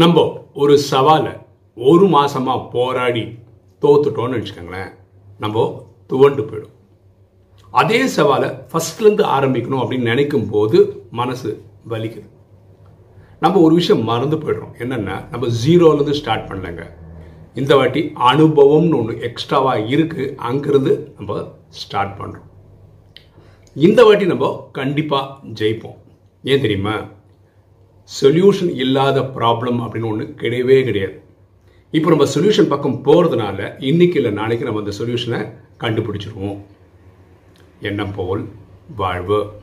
நம்ம ஒரு சவாலை ஒரு மாதமாக போராடி தோத்துட்டோன்னு வச்சுக்கோங்களேன் நம்ம துவண்டு போயிடும். அதே சவாலை ஃபஸ்ட்லேருந்து ஆரம்பிக்கணும் அப்படின்னு நினைக்கும் போது மனசு வலிக்குது. நம்ம ஒரு விஷயம் மறந்து போயிடுறோம். என்னென்னா நம்ம ஜீரோலேருந்து ஸ்டார்ட் பண்ணலங்க. இந்த வாட்டி அனுபவம்னு ஒன்று எக்ஸ்ட்ராவாக இருக்குது அங்கிருந்து நம்ம ஸ்டார்ட் பண்ணுறோம் இந்த வாட்டி நம்ம கண்டிப்பாக ஜெயிப்போம். ஏன் தெரியுமா? சொல்யூஷன் இல்லாத ப்ராப்ளம் அப்படின்னு ஒன்று கிடையவே கிடையாது. இப்போ நம்ம சொல்யூஷன் பக்கம் போகிறதுனால இன்னைக்கு இல்லை நாளைக்கு நம்ம அந்த சொல்யூஷனை கண்டுபிடிச்சிருவோம். எண்ணம் போல் வாழ்வு.